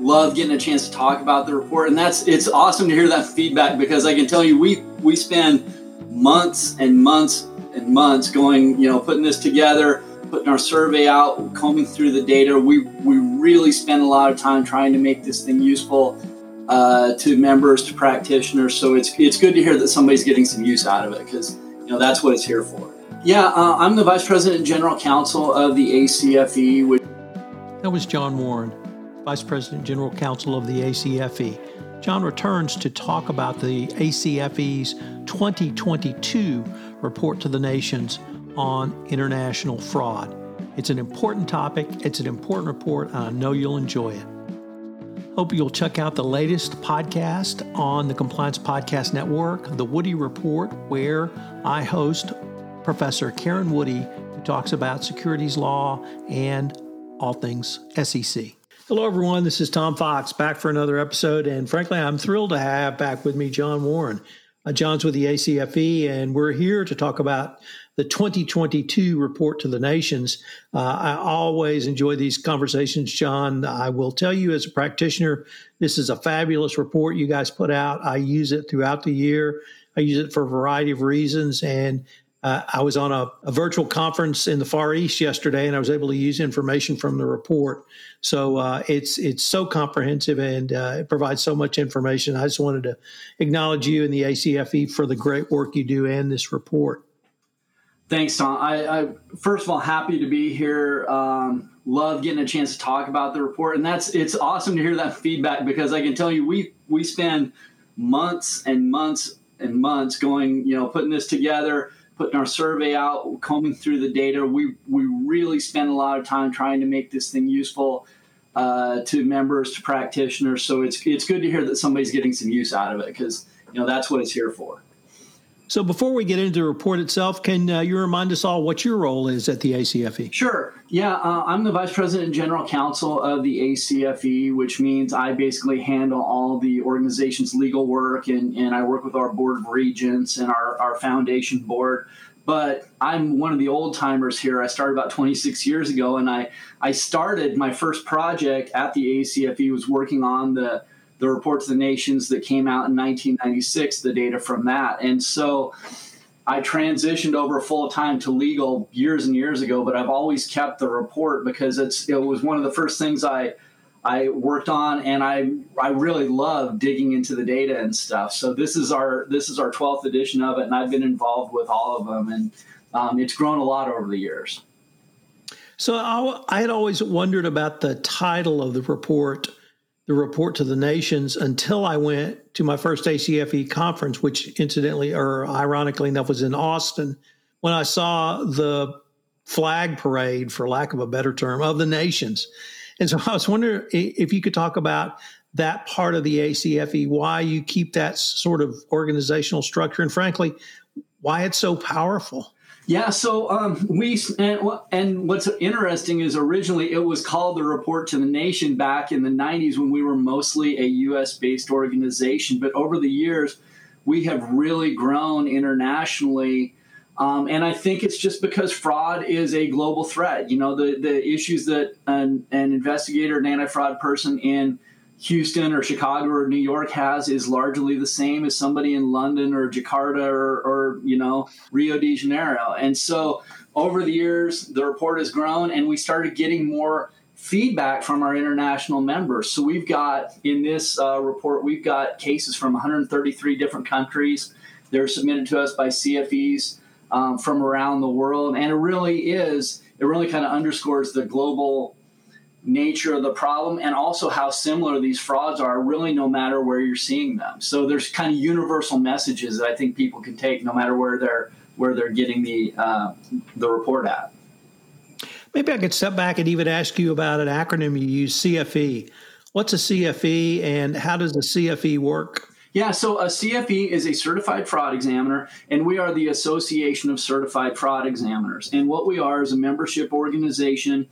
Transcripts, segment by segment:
love getting a chance to talk about the report and that's it's awesome to hear that feedback because i can tell you we we spend months and months and months going you know putting this together putting our survey out combing through the data. We we really spend a lot of time trying to make this thing useful uh, to members to practitioners. So it's it's good to hear that somebody's getting some use out of it because you know that's what it's here for. Yeah uh, i'm the vice president and general counsel of the acfe which That was John Warren, Vice President General Counsel of the ACFE. John returns to talk about the ACFE's 2022 report to the nations on international fraud. It's an important topic, it's an important report, and I know you'll enjoy it. Hope you'll check out the latest podcast on the Compliance Podcast Network, The Woody Report, where I host Professor Karen Woody, who talks about securities law and all things SEC. Hello, everyone. This is Tom Fox back for another episode. And frankly, I'm thrilled to have back with me John Warren. Uh, John's with the ACFE, and we're here to talk about the 2022 report to the nations. Uh, I always enjoy these conversations, John. I will tell you, as a practitioner, this is a fabulous report you guys put out. I use it throughout the year. I use it for a variety of reasons, and uh, I was on a, a, virtual conference in the Far East yesterday, and I was able to use information from the report. So uh, it's it's so comprehensive and uh, it provides so much information. I just wanted to acknowledge you and the ACFE for the great work you do and this report. Thanks, Tom. I, I first of all happy to be here. Um, love getting a chance to talk about the report, and that's it's awesome to hear that feedback because I can tell you we we spend months and months and months going, you know, putting this together putting our survey out, combing through the data. We we really spend a lot of time trying to make this thing useful uh, to members, to practitioners. So it's it's good to hear that somebody's getting some use out of it because you know that's what it's here for. So before we get into the report itself, can uh, you remind us all what your role is at the ACFE? Sure. Yeah, uh, I'm the vice president and general counsel of the ACFE, which means I basically handle all the organization's legal work and, and I work with our board of regents and our, our foundation board. But I'm one of the old timers here. I started about 26 years ago, and I, I started my first project at the ACFE was working on the the report to the nations that came out in 1996, the data from that. And so I transitioned over full time to legal years and years ago, but I've always kept the report because it's it was one of the first things I I worked on and I I really love digging into the data and stuff. So this is our this is our 12th edition of it and I've been involved with all of them and um, it's grown a lot over the years. So I, I had always wondered about the title of the report the report to the nations until I went to my first ACFE conference, which incidentally or ironically enough was in Austin, when I saw the flag parade, for lack of a better term, of the nations. And so I was wondering if you could talk about that part of the ACFE, why you keep that sort of organizational structure, and frankly, why it's so powerful. Yeah, so um, we and, and what's interesting is originally it was called the Report to the Nation back in the '90s when we were mostly a U.S.-based organization, but over the years we have really grown internationally, um, and I think it's just because fraud is a global threat. You know, the the issues that an, an investigator, an anti-fraud person in Houston or Chicago or New York has is largely the same as somebody in London or Jakarta or, or, you know Rio de Janeiro. And so over the years, the report has grown, and we started getting more feedback from our international members. So we've got in this uh, report, we've got cases from 133 different countries. They're submitted to us by CFEs um, from around the world, and it really is. It really kind of underscores the global nature of the problem and also how similar these frauds are really no matter where you're seeing them. So there's kind of universal messages that i think people can take no matter where they're where they're getting the uh, the report at. Maybe i could step back and even ask you about an acronym you use cfe what's a cfe and how does a cfe work? Yeah, so a CFE is a certified fraud examiner, and we are the Association of Certified Fraud Examiners. And what we are is a membership organization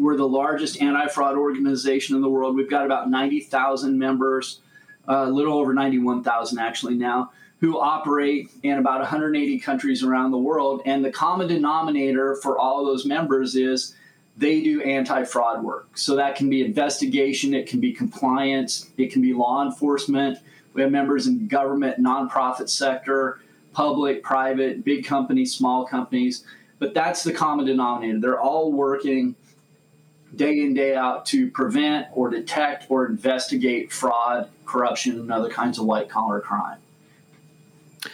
we're the largest anti fraud organization in the world. We've got about 90,000 members, uh, a little over 91,000 actually now, who operate in about 180 countries around the world. And the common denominator for all of those members is they do anti fraud work. So that can be investigation, it can be compliance, it can be law enforcement. We have members in government, nonprofit sector, public, private, big companies, small companies. But that's the common denominator. They're all working day in, day out to prevent or detect or investigate fraud, corruption, and other kinds of white collar crime.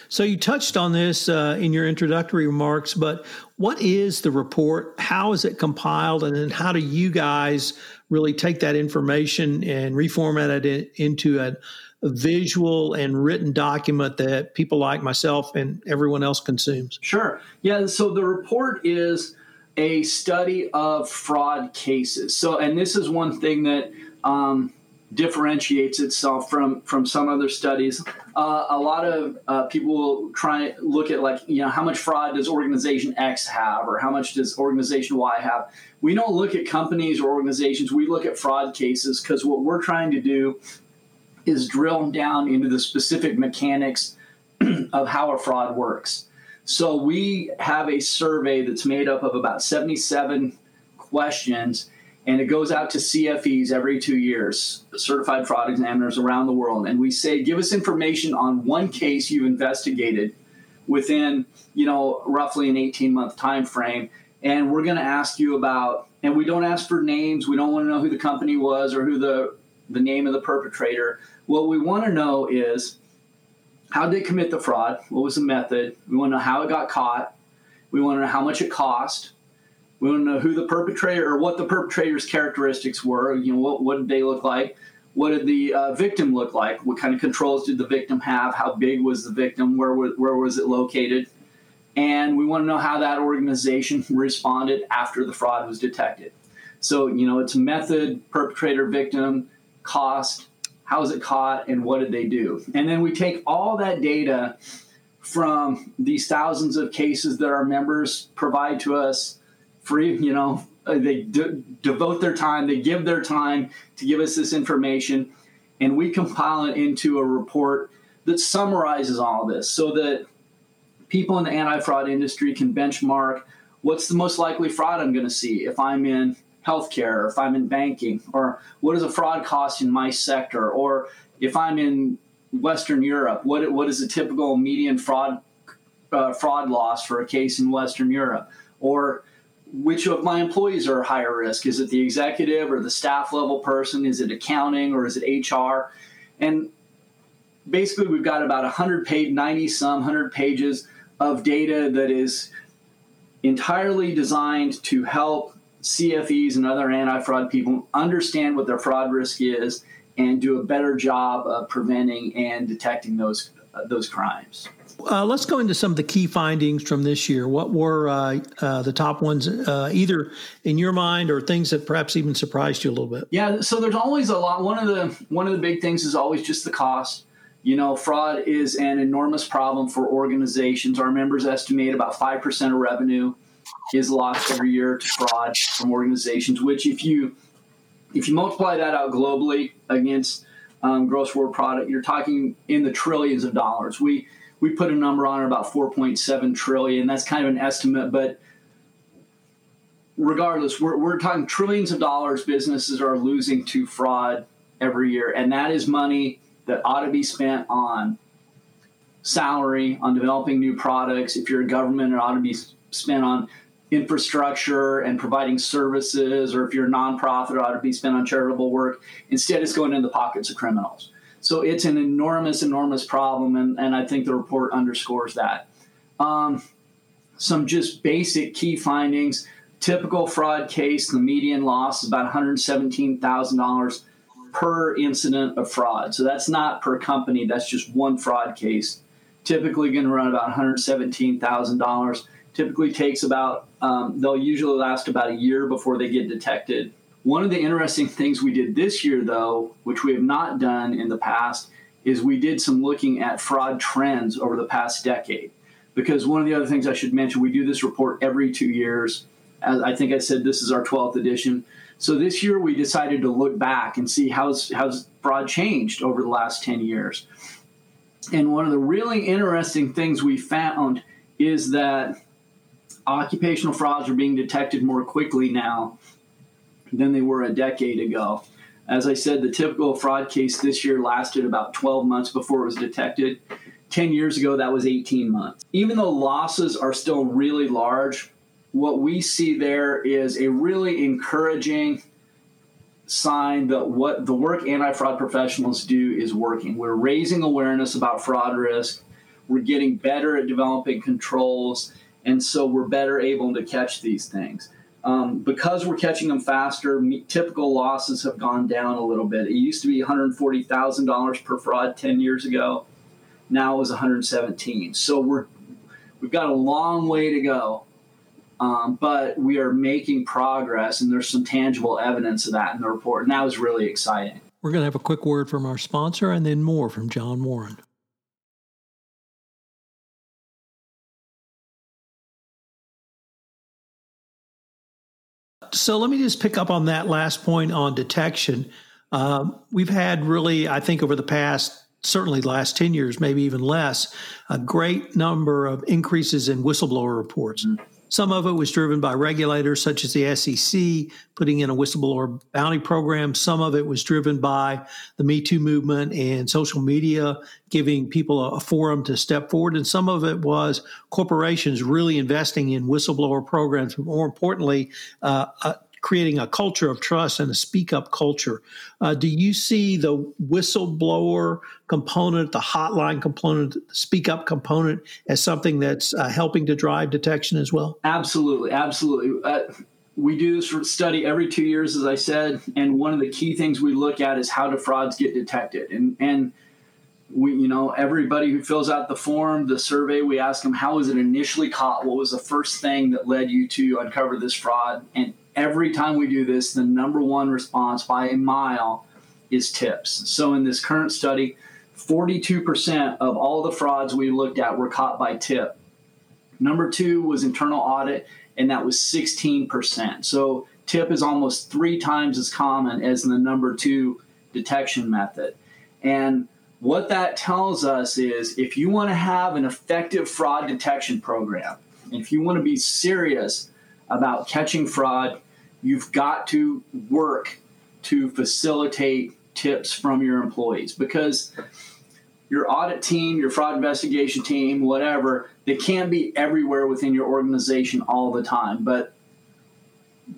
So you touched on this uh, in your introductory remarks, but what is the report? How is it compiled? And then how do you guys really take that information and reformat it into a, a visual and written document that people like myself and everyone else consumes? Sure. Yeah. So the report is a study of fraud cases. So, and this is one thing that um, differentiates itself from from some other studies. Uh, a lot of uh, people will try look at like you know how much fraud does organization X have, or how much does organization Y have. We don't look at companies or organizations. We look at fraud cases because what we're trying to do is drill down into the specific mechanics of how a fraud works. So we have a survey that's made up of about 77 questions, and it goes out to CFEs every two years, certified fraud examiners around the world. And we say, give us information on one case you've investigated within, you know, roughly an 18 month time frame. And we're going to ask you about, and we don't ask for names. We don't want to know who the company was or who the, the name of the perpetrator. What we want to know is how did they commit the fraud? What was the method? We want to know how it got caught. We want to know how much it cost. We want to know who the perpetrator or what the perpetrator's characteristics were. You know, what, what did they look like? What did the uh, victim look like? What kind of controls did the victim have? How big was the victim? Where, where was it located? And we want to know how that organization responded after the fraud was detected. So, you know, it's method, perpetrator, victim, cost, how was it caught, and what did they do? And then we take all that data from these thousands of cases that our members provide to us free, you know, uh, they de- devote their time, they give their time to give us this information, and we compile it into a report that summarizes all this so that people in the anti fraud industry can benchmark what's the most likely fraud I'm going to see if I'm in healthcare, or if I'm in banking, or what does a fraud cost in my sector, or if I'm in Western Europe, what what is a typical median fraud uh, fraud loss for a case in Western Europe, or which of my employees are higher risk? Is it the executive or the staff level person? Is it accounting or is it HR? And basically, we've got about 100 page, 90 some, 100 pages of data that is entirely designed to help CFEs and other anti fraud people understand what their fraud risk is and do a better job of preventing and detecting those uh, those crimes. Uh, let's go into some of the key findings from this year. What were uh, uh, the top ones, uh, either in your mind or things that perhaps even surprised you a little bit? Yeah, so there's always a lot. One of the one of the big things is always just the cost. You know, fraud is an enormous problem for organizations. Our members estimate about five percent of revenue is lost every year to fraud from organizations. Which, if you if you multiply that out globally against um, gross world product, you're talking in the trillions of dollars. We we put a number on it about 4.7 trillion. That's kind of an estimate, but regardless, we're, we're talking trillions of dollars businesses are losing to fraud every year, and that is money that ought to be spent on salary, on developing new products. If you're a government, it ought to be spent on infrastructure and providing services, or if you're a nonprofit, it ought to be spent on charitable work. Instead, it's going in the pockets of criminals. So it's an enormous, enormous problem, and, and I think the report underscores that. Um, some just basic key findings. Typical fraud case, the median loss is about $117,000 per incident of fraud. So that's not per company, that's just one fraud case. Typically going to run about $117,000. Typically takes about, um, they'll usually last about a year before they get detected. One of the interesting things we did this year, though, which we have not done in the past, is we did some looking at fraud trends over the past decade. Because one of the other things I should mention, we do this report every two years. As I think I said, this is our 12th edition. So this year we decided to look back and see how's how's fraud changed over the last 10 years. And one of the really interesting things we found is that occupational frauds are being detected more quickly now than they were a decade ago. As I said, the typical fraud case this year lasted about 12 months before it was detected. 10 years ago, that was 18 months. Even though losses are still really large, what we see there is a really encouraging sign that what the work anti-fraud professionals do is working. We're raising awareness about fraud risk. We're getting better at developing controls, and so we're better able to catch these things. Um, because we're catching them faster, typical losses have gone down a little bit. It used to be $140,000 per fraud 10 years ago. Now it was 117. So we're we've got a long way to go um, but we are making progress, and there's some tangible evidence of that in the report, and that was really exciting. We're going to have a quick word from our sponsor and then more from John Warren. So let me just pick up on that last point on detection. Um, we've had really, I think, over the past certainly the last 10 years, maybe even less, a great number of increases in whistleblower reports. Mm-hmm. Some of it was driven by regulators such as the SEC putting in a whistleblower bounty program. Some of it was driven by the Me Too movement and social media giving people a, forum to step forward. And some of it was corporations really investing in whistleblower programs, more importantly, uh, uh, creating a culture of trust and a speak up culture. Uh, do you see the whistleblower component, the hotline component, the speak up component as something that's uh, helping to drive detection as well? Absolutely, absolutely. Uh, we do this study every two years, as I said, and one of the key things we look at is how do frauds get detected, and and we, you know, everybody who fills out the form, the survey, we ask them how was it initially caught? What was the first thing that led you to uncover this fraud? And every time we do this, the number one response by a mile is tips. So in this current study, 42% of all the frauds we looked at were caught by tip. Number two was internal audit, and that was 16%. So tip is almost three times as common as the number two detection method. And what that tells us is if you want to have an effective fraud detection program, if you want to be serious about catching fraud, you've got to work to facilitate tips from your employees because your audit team, your fraud investigation team, whatever, they can't be everywhere within your organization all the time. But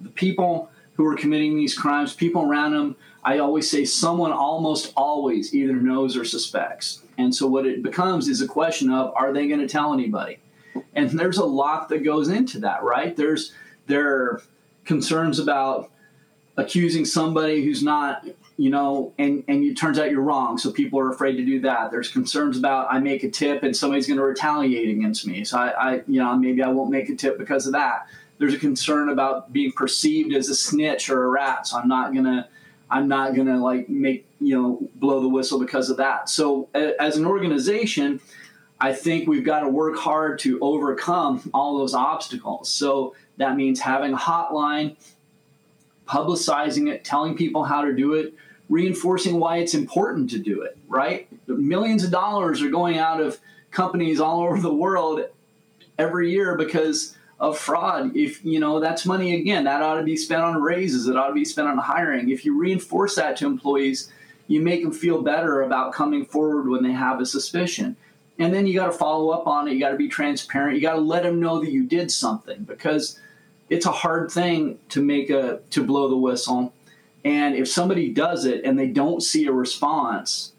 the people who are committing these crimes, people around them, I always say someone almost always either knows or suspects. And so what it becomes is a question of are they going to tell anybody? And there's a lot that goes into that, right? There's there concerns about accusing somebody who's not you know and and it turns out you're wrong so people are afraid to do that. There's concerns about i make a tip and somebody's going to retaliate against me so I, I you know maybe i won't make a tip because of that. There's a concern about being perceived as a snitch or a rat so i'm not going to i'm not going to like make you know blow the whistle because of that. So as an organization i think we've got to work hard to overcome all those obstacles. So that means having a hotline, publicizing it, telling people how to do it, reinforcing why it's important to do it, right? Millions of dollars are going out of companies all over the world every year because of fraud. If you know that's money again, that ought to be spent on raises, it ought to be spent on hiring. If you reinforce that to employees, you make them feel better about coming forward when they have a suspicion. And then you got to follow up on it. You got to be transparent. You got to let them know that you did something because it's a hard thing to make a to blow the whistle. And if somebody does it and they don't see a response,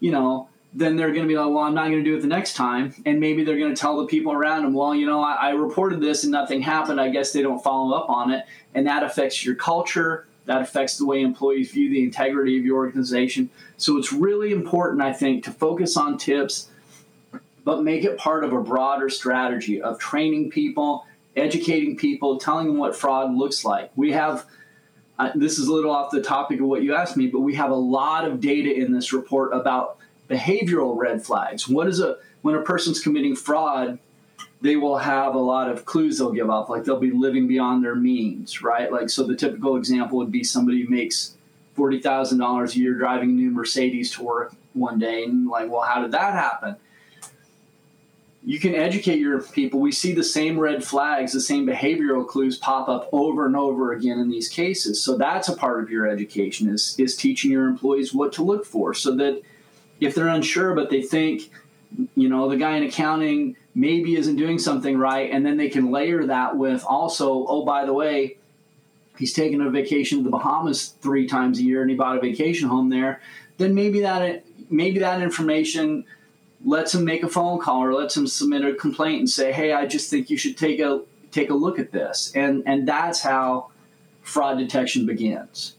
you know, then they're going to be like, well, I'm not going to do it the next time. And maybe they're going to tell the people around them, well, you know, I, I, reported this and nothing happened. I guess they don't follow up on it. And that affects your culture. That affects the way employees view the integrity of your organization. So it's really important, I think, to focus on tips, but make it part of a broader strategy of training people, educating people, telling them what fraud looks like. We have uh, this is a little off the topic of what you asked me, but we have a lot of data in this report about behavioral red flags. What is a when a person's committing fraud? They will have a lot of clues they'll give off, like they'll be living beyond their means, right? Like so, the typical example would be somebody who makes forty thousand dollars a year driving a new Mercedes to work one day, and like, well, how did that happen? You can educate your people. We see the same red flags, the same behavioral clues pop up over and over again in these cases. So that's a part of your education is is teaching your employees what to look for so that if they're unsure but they think you know the guy in accounting maybe isn't doing something right and then they can layer that with also oh by the way he's taking a vacation to the Bahamas 3 times a year and he bought a vacation home there then maybe that maybe that information lets him make a phone call or lets him submit a complaint and say, "Hey, I just think you should take a take a look at this," and and that's how fraud detection begins.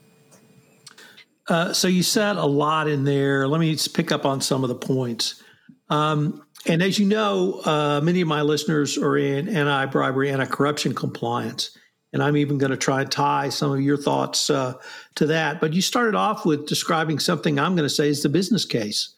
Uh, so you said a lot in there. Let me pick up on some of the points. Um, and as you know, uh, many of my listeners are in anti-bribery, anti-corruption compliance, and I'm even going to try and tie some of your thoughts uh, to that. But you started off with describing something I'm going to say is the business case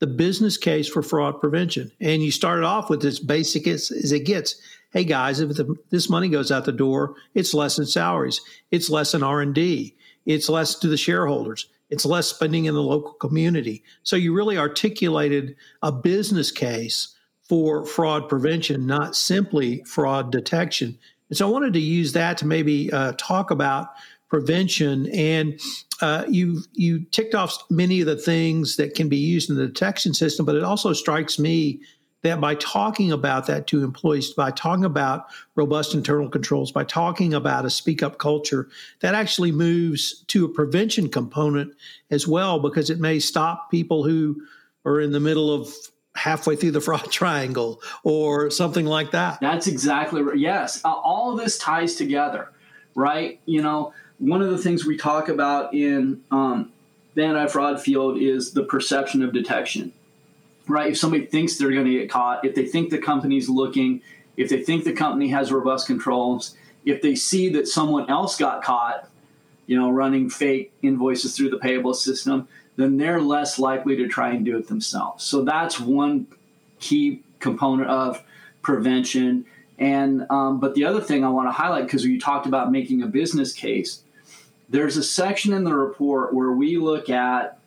the business case for fraud prevention. And you started off with as basic as, as it gets. Hey guys, if the, this money goes out the door, it's less in salaries, it's less in R and D, it's less to the shareholders, it's less spending in the local community. So you really articulated a business case for fraud prevention, not simply fraud detection. And so I wanted to use that to maybe uh, talk about prevention. And uh, you you ticked off many of the things that can be used in the detection system, but it also strikes me that by talking about that to employees, by talking about robust internal controls, by talking about a speak up culture, that actually moves to a prevention component as well, because it may stop people who are in the middle of halfway through the fraud triangle or something like that. That's exactly right. Yes. Uh, all this ties together, right? You know, one of the things we talk about in um, the anti-fraud field is the perception of detection right? If somebody thinks they're going to get caught if they think the company's looking if they think the company has robust controls if they see that someone else got caught you know running fake invoices through the payable system then they're less likely to try and do it themselves. So that's one key component of prevention. And um, but the other thing i want to highlight because you talked about making a business case there's a section in the report where we look at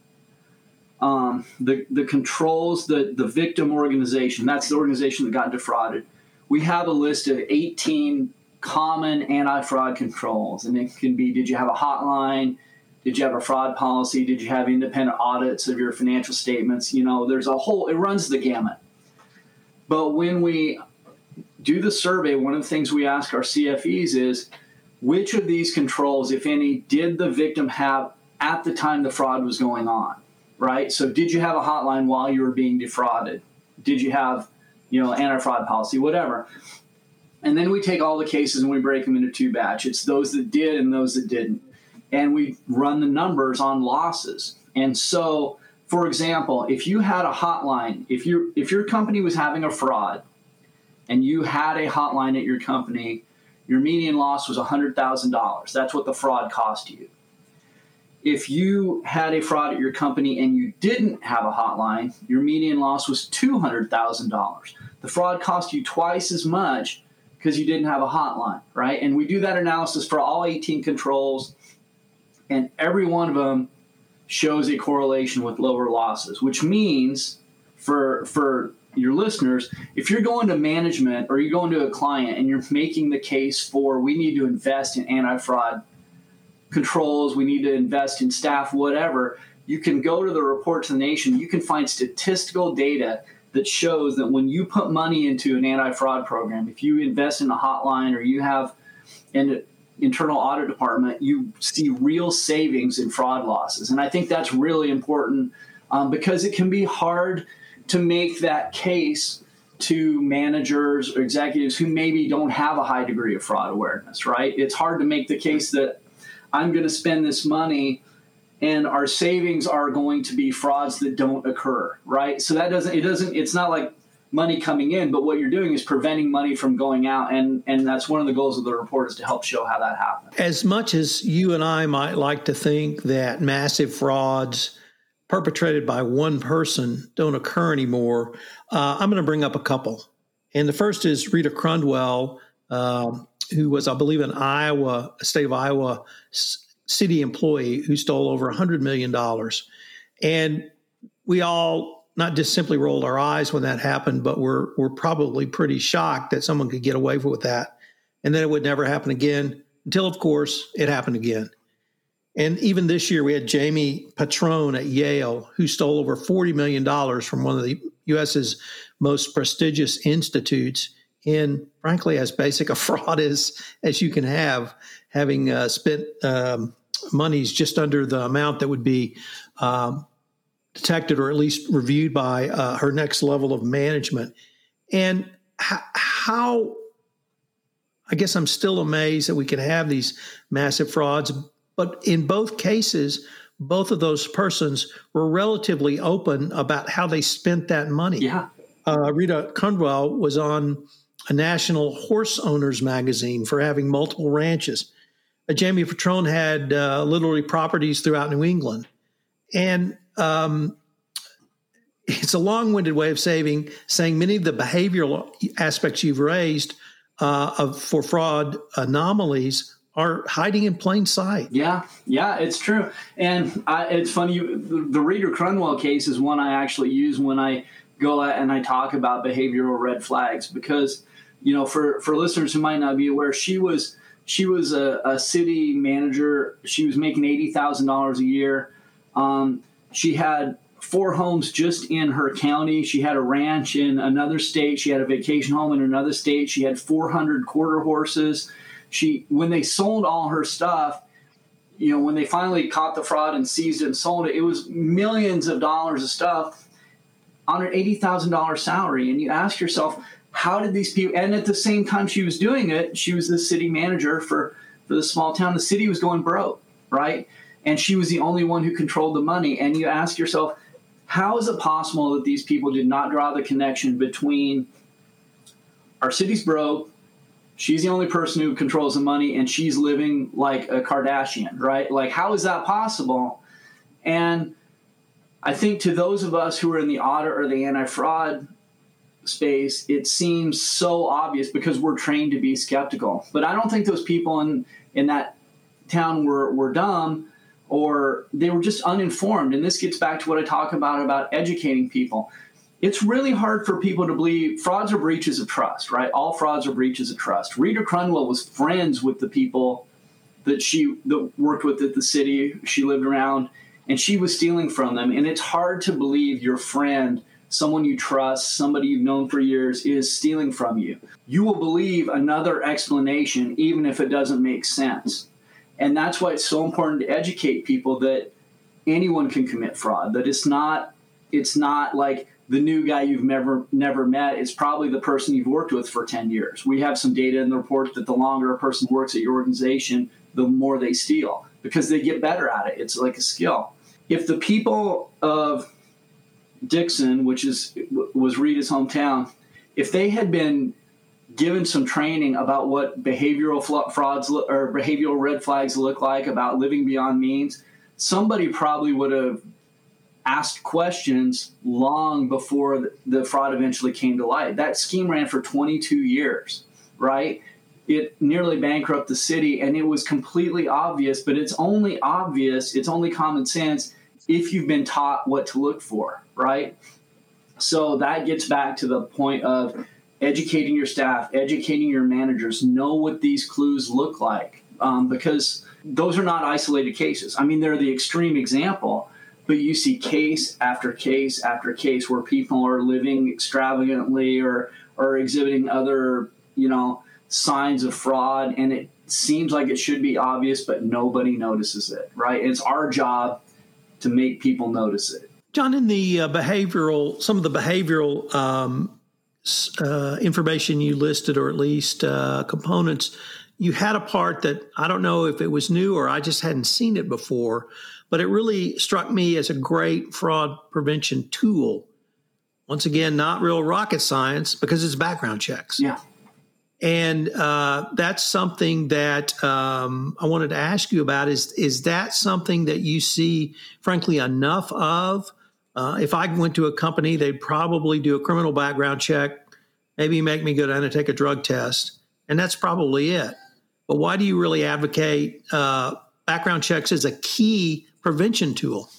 um, the, the controls, the, the victim organization. That's the organization that got defrauded. We have a list of 18 common anti fraud controls. And it can be did you have a hotline? Did you have a fraud policy? Did you have independent audits of your financial statements? You know, there's a whole, it runs the gamut. But when we do the survey, one of the things we ask our CFEs is, which of these controls, if any, did the victim have at the time the fraud was going on? Right? So, did you have a hotline while you were being defrauded? Did you have, you know, anti-fraud policy, whatever? And then we take all the cases and we break them into two batches: those that did and those that didn't, and we run the numbers on losses. And so, for example, if you had a hotline, if you if your company was having a fraud, and you had a hotline at your company your median loss was $100,000. That's what the fraud cost you. If you had a fraud at your company and you didn't have a hotline, your median loss was $200,000. The fraud cost you twice as much because you didn't have a hotline, right? And we do that analysis for all 18 controls, and every one of them shows a correlation with lower losses, which means for for your listeners, if you're going to management or you're going to a client and you're making the case for we need to invest in anti-fraud controls, we need to invest in staff, whatever, you can go to the report to the nation. You can find statistical data that shows that when you put money into an anti-fraud program, if you invest in a hotline or you have an internal audit department, you see real savings in fraud losses. And I think that's really important um, because it can be hard to make that case to managers or executives who maybe don't have a high degree of fraud awareness, right? It's hard to make the case that I'm going to spend this money and our savings are going to be frauds that don't occur, right? So that doesn't, it doesn't, it's not like money coming in, but what you're doing is preventing money from going out. And, and that's one of the goals of the report is to help show how that happens. As much as you and I might like to think that massive frauds perpetrated by one person don't occur anymore, uh, I'm going to bring up a couple. And the first is Rita Crundwell, uh, who was, I believe, an Iowa, state of Iowa city employee who stole over $100 million. And we all not just simply rolled our eyes when that happened, but we're we're probably pretty shocked that someone could get away with that, and then it would never happen again until, of course, it happened again. And even this year, we had Jamie Petrone at Yale who stole over forty million dollars from one of the U.S.'s most prestigious institutes. In frankly, as basic a fraud as as you can have, having uh, spent um, monies just under the amount that would be um, detected or at least reviewed by uh, her next level of management. And h- how, I guess I'm still amazed that we can have these massive frauds, but in both cases, both of those persons were relatively open about how they spent that money. Yeah. Uh, Rita Crundwell was on a national horse owners magazine for having multiple ranches. Uh, Jamie Petrone had uh, literally properties throughout New England. And um, it's a long-winded way of saying saying many of the behavioral aspects you've raised uh, of for fraud anomalies are hiding in plain sight. Yeah, yeah, it's true, and I, it's funny. You, the, the Rita Crundwell case is one I actually use when I go out and I talk about behavioral red flags because you know for for listeners who might not be aware, she was she was a, a city manager. She was making eighty thousand dollars a year. Um, she had four homes just in her county. She had a ranch in another state. She had a vacation home in another state. She had 400 quarter horses. She when they sold all her stuff, you know, when they finally caught the fraud and seized it and sold it, it was millions of dollars of stuff on an $80,000 salary. And you ask yourself, how did these people and at the same time she was doing it, she was the city manager for for the small town. The city was going broke, right? and she was the only one who controlled the money. And you ask yourself, how is it possible that these people did not draw the connection between our city's broke, she's the only person who controls the money, and she's living like a Kardashian, right? Like, how is that possible? And I think to those of us who are in the audit or the anti fraud space, it seems so obvious because we're trained to be skeptical. But I don't think those people in, in that town were, were dumb or they were just uninformed. And this gets back to what I talk about about educating people. It's really hard for people to believe frauds are breaches of trust, right? All frauds are breaches of trust. Rita Crundwell was friends with the people that she that worked with at the city she lived around, and she was stealing from them. And it's hard to believe your friend, someone you trust, somebody you've known for years, is stealing from you. You will believe another explanation, even if it doesn't make sense. And that's why it's so important to educate people that anyone can commit fraud. That it's not it's not like the new guy you've never never met. is probably the person you've worked with for 10 years. We have some data in the report that the longer a person works at your organization, the more they steal because they get better at it. It's like a skill. If the people of Dixon, which is was Rita's hometown, if they had been given some training about what behavioral frauds or behavioral red flags look like, about living beyond means, somebody probably would have asked questions long before the fraud eventually came to light. That scheme ran for 22 years, right? It nearly bankrupted the city, and it was completely obvious, but it's only obvious, it's only common sense if you've been taught what to look for, right? So that gets back to the point of educating your staff, educating your managers, know what these clues look like um, because those are not isolated cases. I mean, they're the extreme example, but you see case after case after case where people are living extravagantly or or exhibiting other, you know, signs of fraud, and it seems like it should be obvious, but nobody notices it, right? And it's our job to make people notice it. John, in the uh, behavioral, some of the behavioral um, uh, information you listed, or at least uh, components, you had a part that I don't know if it was new or I just hadn't seen it before, but it really struck me as a great fraud prevention tool. Once again, not real rocket science because it's background checks. Yeah. And uh, that's something that um, I wanted to ask you about. Is is that something that you see, frankly, enough of? Uh, if I went to a company, they'd probably do a criminal background check, maybe make me go down and take a drug test, and that's probably it. But why do you really advocate uh, background checks as a key prevention tool?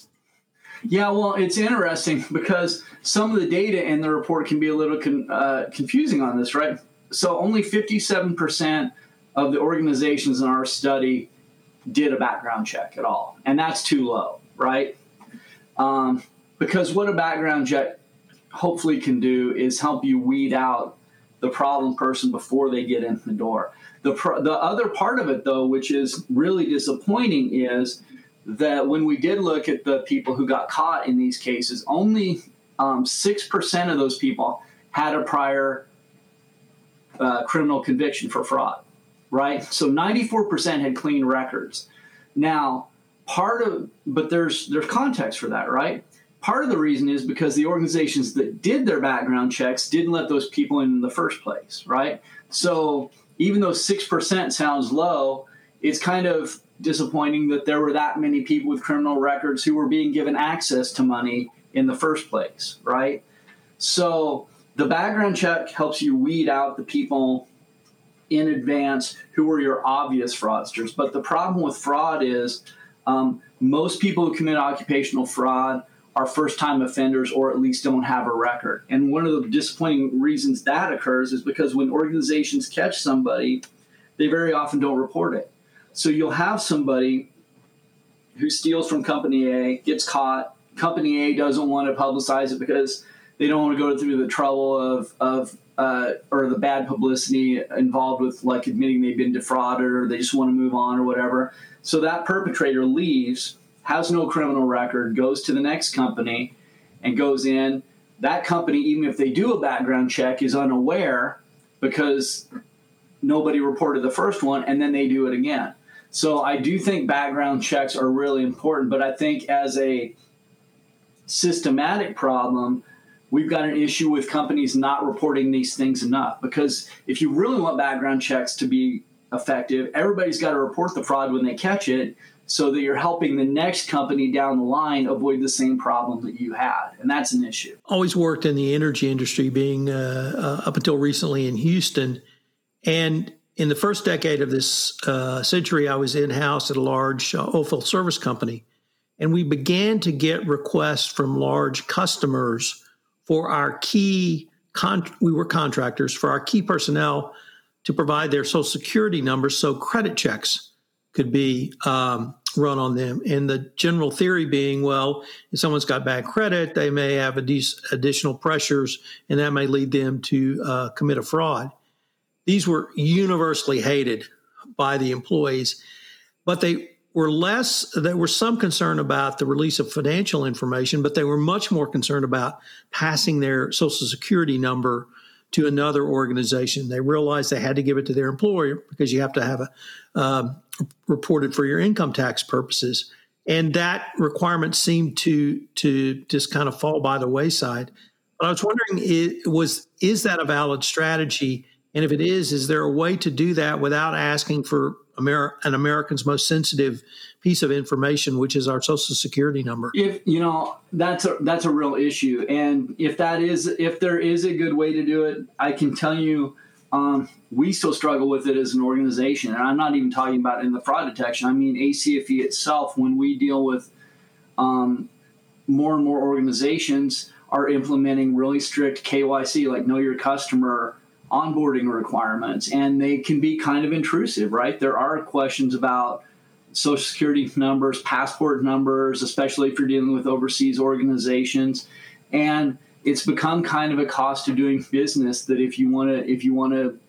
Yeah, well, it's interesting because some of the data in the report can be a little con- uh, confusing on this, right? So, only 57% of the organizations in our study did a background check at all, and that's too low, right? Um, because what a background check hopefully can do is help you weed out the problem person before they get in the door. The, the other part of it, though, which is really disappointing, is that when we did look at the people who got caught in these cases, only um, 6% of those people had a prior uh, criminal conviction for fraud, right? So 94% had clean records. Now, part of, but there's there's context for that, right? Part of the reason is because the organizations that did their background checks didn't let those people in, in the first place, right? So even though 6% sounds low, it's kind of disappointing that there were that many people with criminal records who were being given access to money in the first place, right? So the background check helps you weed out the people in advance who are your obvious fraudsters. But the problem with fraud is um, most people who commit occupational fraud are first time offenders or at least don't have a record. And one of the disappointing reasons that occurs is because when organizations catch somebody, they very often don't report it. So you'll have somebody who steals from company A, gets caught. Company A doesn't want to publicize it because they don't want to go through the trouble of, of uh, or the bad publicity involved with like admitting they've been defrauded or they just want to move on or whatever. So that perpetrator leaves has no criminal record, goes to the next company and goes in. That company, even if they do a background check, is unaware because nobody reported the first one and then they do it again. So I do think background checks are really important, but I think as a systematic problem, we've got an issue with companies not reporting these things enough because if you really want background checks to be effective, everybody's got to report the fraud when they catch it so that you're helping the next company down the line avoid the same problem that you had. And that's an issue. Always worked in the energy industry, being uh, uh, up until recently in Houston. And in the first decade of this uh, century, I was in house at a large uh, service company. And we began to get requests from large customers for our key, con- we were contractors, for our key personnel to provide their social security numbers so credit checks could be um, run on them. And the general theory being, well, if someone's got bad credit, they may have additional pressures, and that may lead them to uh, commit a fraud. These were universally hated by the employees, but they were less, there was some concern about the release of financial information, but they were much more concerned about passing their social security number to another organization. They realized they had to give it to their employer because you have to have um, reported for your income tax purposes, and that requirement seemed to to just kind of fall by the wayside. But I was wondering, it was is that a valid strategy? And if it is, is there a way to do that without asking for an American's most sensitive piece of information, which is our social security number? If you know that's a that's a real issue, and if that is if there is a good way to do it, I can tell you. Um, we still struggle with it as an organization, and I'm not even talking about in the fraud detection. I mean ACFE itself. When we deal with um, more and more organizations are implementing really strict KYC, like know your customer onboarding requirements, and they can be kind of intrusive, right? There are questions about social security numbers, passport numbers, especially if you're dealing with overseas organizations. And it's become kind of a cost of doing business that if you want to if you want to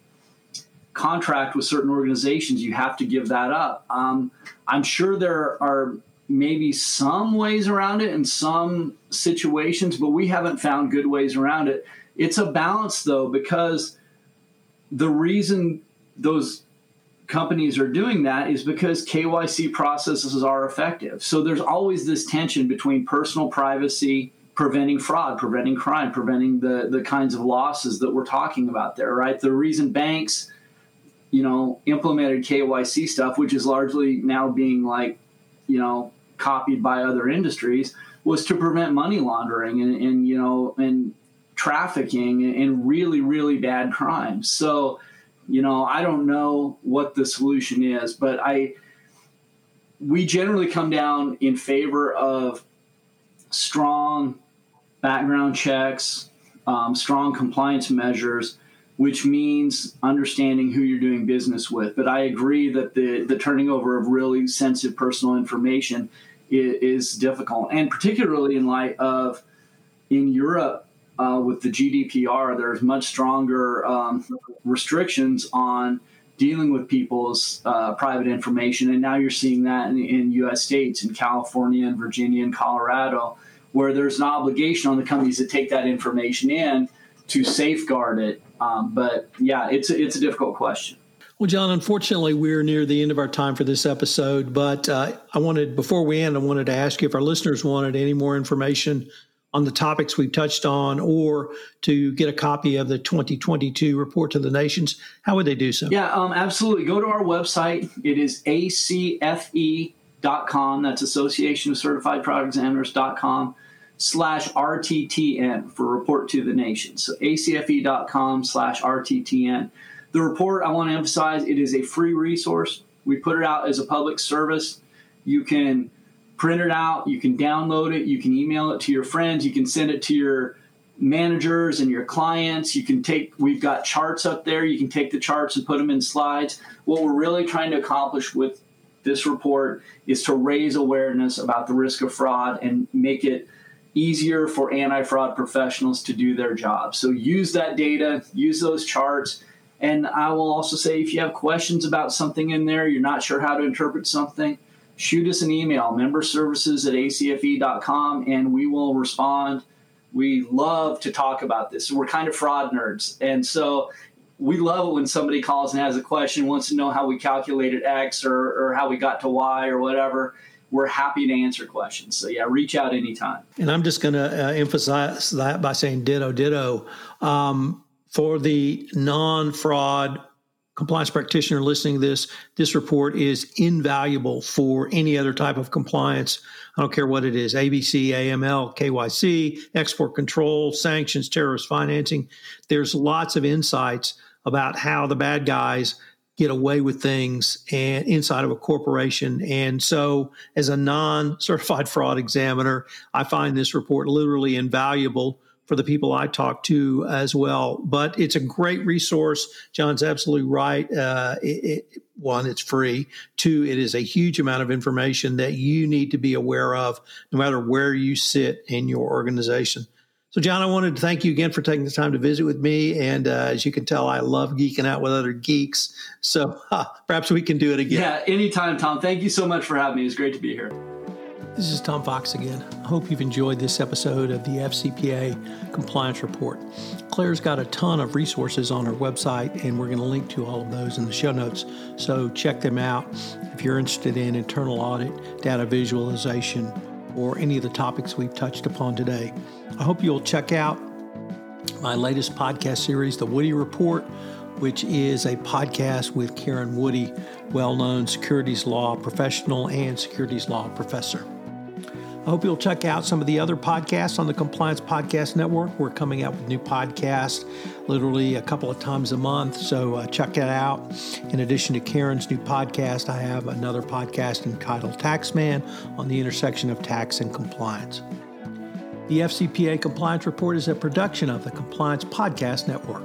contract with certain organizations, you have to give that up. Um, I'm sure there are maybe some ways around it in some situations, but we haven't found good ways around it. It's a balance though, because the reason those companies are doing that is because KYC processes are effective. So there's always this tension between personal privacy, preventing fraud, preventing crime, preventing the, the kinds of losses that we're talking about there, right? The reason banks, you know, implemented KYC stuff, which is largely now being like, you know, copied by other industries, was to prevent money laundering and, and you know, and trafficking and really, really bad crimes. So, you know, I don't know what the solution is, but I we generally come down in favor of strong background checks, um, strong compliance measures, which means understanding who you're doing business with. But I agree that the the turning over of really sensitive personal information is, is difficult, and particularly in light of in Europe uh, with the GDPR, there's much stronger um, restrictions on dealing with people's uh, private information. And now you're seeing that in, in, US states, in California and Virginia and Colorado, where there's an obligation on the companies to take that information in to safeguard it. Um, but yeah, it's a, it's a difficult question. Well, John, unfortunately, we're near the end of our time for this episode. But uh, I wanted, before we end, I wanted to ask you if our listeners wanted any more information on the topics we've touched on or to get a copy of the 2022 report to the nations, how would they do so? Yeah, um, absolutely. Go to our website. It is acfe.com. That's Association of Certified Fraud Examiners.com slash RTTN for report to the nations. So acfe.com slash RTTN. The report, I want to emphasize, it is a free resource. We put it out as a public service. You can print it out, you can download it, you can email it to your friends, you can send it to your managers and your clients. You can take, we've got charts up there, you can take the charts and put them in slides. What we're really trying to accomplish with this report is to raise awareness about the risk of fraud and make it easier for anti fraud professionals to do their job. So use that data, use those charts. And I will also say if you have questions about something in there, you're not sure how to interpret something, shoot us an email, memberservices at acfe.com, and we will respond. We love to talk about this. We're kind of fraud nerds. And so we love it when somebody calls and has a question, wants to know how we calculated X or, or how we got to Y or whatever. We're happy to answer questions. So, yeah, reach out anytime. And I'm just going to uh, emphasize that by saying ditto, ditto. Um, for the non fraud compliance practitioner listening to this, this report is invaluable for any other type of compliance. I don't care what it is ABC, AML, KYC, export control, sanctions, terrorist financing. There's lots of insights about how the bad guys get away with things and inside of a corporation. And so as a non-certified fraud examiner, I find this report literally invaluable for the people I talk to as well. But it's a great resource. John's absolutely right. Uh, it, it, one, it's free. Two, it is a huge amount of information that you need to be aware of no matter where you sit in your organization. So, John, I wanted to thank you again for taking the time to visit with me. And uh, as you can tell, I love geeking out with other geeks. So uh, perhaps we can do it again. Yeah, anytime, Tom. Thank you so much for having me. It's great to be here. This is Tom Fox again. I hope you've enjoyed this episode of the FCPA Compliance Report. Claire's got a ton of resources on her website, and we're going to link to all of those in the show notes. So check them out if you're interested in internal audit, data visualization, or any of the topics we've touched upon today. I hope you'll check out my latest podcast series, The Woody Report, which is a podcast with Karen Woody, well known securities law professional and securities law professor. I hope you'll check out some of the other podcasts on the Compliance Podcast Network. We're coming out with new podcasts literally a couple of times a month, so uh, check that out. In addition to Karen's new podcast, I have another podcast entitled Taxman on the intersection of tax and compliance. The FCPA Compliance Report is a production of the Compliance Podcast Network.